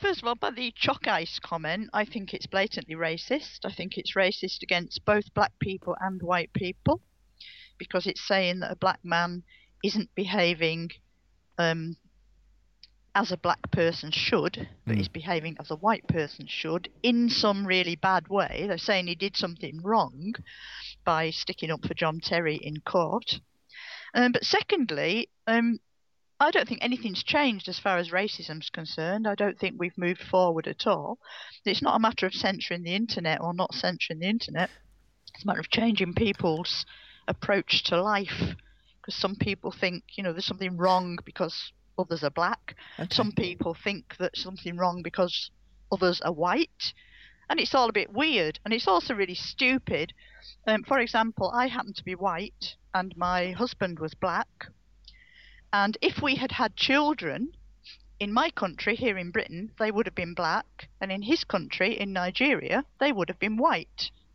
first of all, by the choc ice comment, I think it's blatantly racist. I think it's racist against both black people and white people because it's saying that a black man isn't behaving um, as a black person should, but Mm. is behaving as a white person should in some really bad way. They're saying he did something wrong by sticking up for John Terry in court. Um, but secondly, um, I don't think anything's changed as far as racism's concerned. I don't think we've moved forward at all. It's not a matter of censoring the internet or not censoring the internet. It's a matter of changing people's approach to life. Because some people think, you know, there's something wrong because others are black. Okay. Some people think that something wrong because others are white. And it's all a bit weird. And it's also really stupid. Um, for example, I happen to be white and my husband was black. And if we had had children in my country, here in Britain, they would have been black. And in his country, in Nigeria, they would have been white.